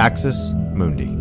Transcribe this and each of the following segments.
Axis Mundi.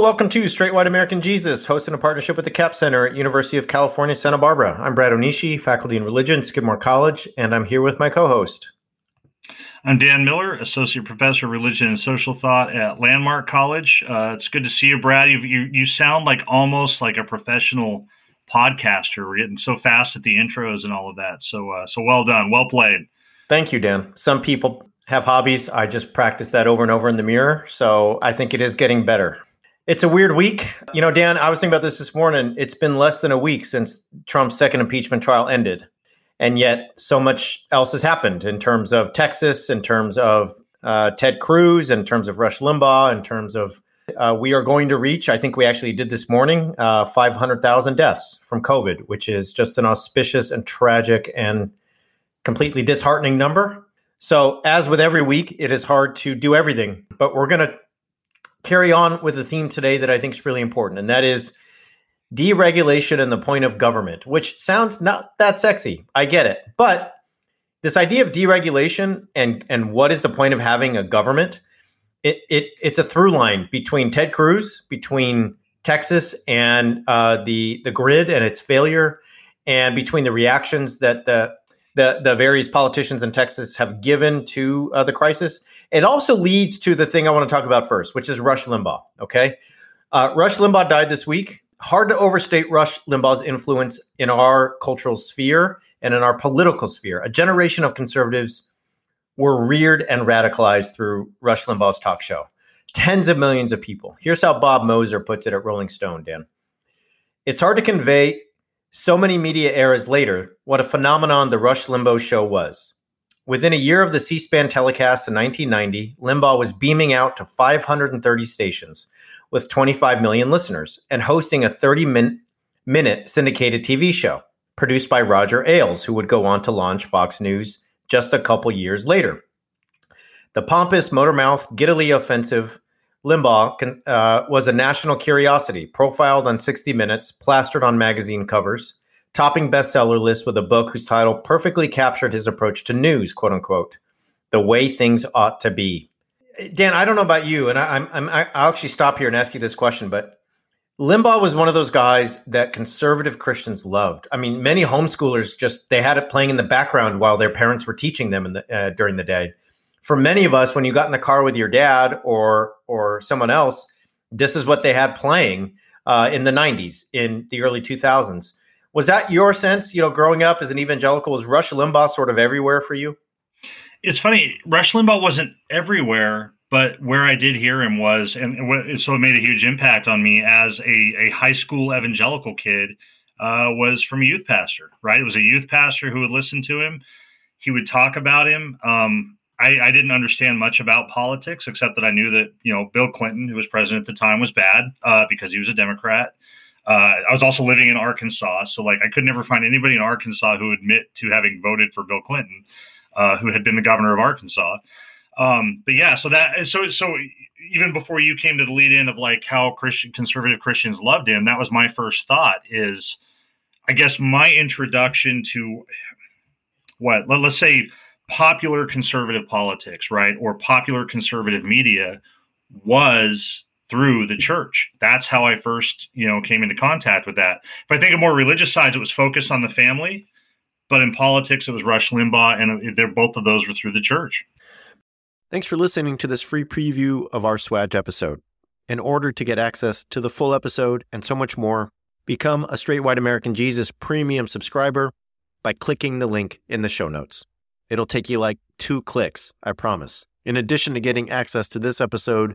Hello, welcome to Straight White American Jesus, hosted in a partnership with the Capps Center at University of California, Santa Barbara. I'm Brad Onishi, faculty in religion, at Skidmore College, and I'm here with my co-host. I'm Dan Miller, associate professor of religion and social thought at Landmark College. Uh, it's good to see you, Brad. You, you you sound like almost like a professional podcaster. We're getting so fast at the intros and all of that. So uh, so well done, well played. Thank you, Dan. Some people have hobbies. I just practice that over and over in the mirror. So I think it is getting better. It's a weird week. You know, Dan, I was thinking about this this morning. It's been less than a week since Trump's second impeachment trial ended. And yet, so much else has happened in terms of Texas, in terms of uh, Ted Cruz, in terms of Rush Limbaugh, in terms of uh, we are going to reach, I think we actually did this morning, uh, 500,000 deaths from COVID, which is just an auspicious and tragic and completely disheartening number. So, as with every week, it is hard to do everything, but we're going to carry on with the theme today that I think is really important, and that is deregulation and the point of government, which sounds not that sexy. I get it. But this idea of deregulation and and what is the point of having a government? It, it it's a through line between Ted Cruz, between Texas and uh, the the grid and its failure, and between the reactions that the the, the various politicians in Texas have given to uh, the crisis. It also leads to the thing I want to talk about first, which is Rush Limbaugh. Okay. Uh, Rush Limbaugh died this week. Hard to overstate Rush Limbaugh's influence in our cultural sphere and in our political sphere. A generation of conservatives were reared and radicalized through Rush Limbaugh's talk show. Tens of millions of people. Here's how Bob Moser puts it at Rolling Stone, Dan. It's hard to convey so many media eras later, what a phenomenon the Rush Limbaugh show was. Within a year of the C SPAN telecast in 1990, Limbaugh was beaming out to 530 stations with 25 million listeners and hosting a 30 min- minute syndicated TV show produced by Roger Ailes, who would go on to launch Fox News just a couple years later. The pompous, motor mouth, giddily offensive Limbaugh uh, was a national curiosity, profiled on 60 Minutes, plastered on magazine covers, topping bestseller lists with a book whose title perfectly captured his approach to news, quote unquote, the way things ought to be. Dan, I don't know about you, and I, I'm, I'm I'll actually stop here and ask you this question, but Limbaugh was one of those guys that conservative Christians loved. I mean, many homeschoolers just they had it playing in the background while their parents were teaching them the, uh, during the day for many of us, when you got in the car with your dad or or someone else, this is what they had playing uh, in the '90s, in the early 2000s. Was that your sense? You know, growing up as an evangelical, was Rush Limbaugh sort of everywhere for you? It's funny. Rush Limbaugh wasn't everywhere, but where I did hear him was, and so it made a huge impact on me as a, a high school evangelical kid. Uh, was from a youth pastor, right? It was a youth pastor who would listen to him. He would talk about him. Um, I, I, didn't understand much about politics except that I knew that you know Bill Clinton, who was president at the time, was bad uh, because he was a Democrat. Uh, I was also living in Arkansas, so like I could never find anybody in Arkansas who admit to having voted for Bill Clinton, uh, who had been the governor of Arkansas. Um, but yeah, so that so so even before you came to the lead in of like how Christian conservative Christians loved him, that was my first thought. Is I guess my introduction to what let, let's say popular conservative politics, right, or popular conservative media was through the church. That's how I first, you know, came into contact with that. If I think of more religious sides, it was focused on the family, but in politics, it was Rush Limbaugh, and they're both of those were through the church. Thanks for listening to this free preview of our SWAJ episode. In order to get access to the full episode and so much more, become a Straight White American Jesus premium subscriber by clicking the link in the show notes. It'll take you like two clicks, I promise. In addition to getting access to this episode,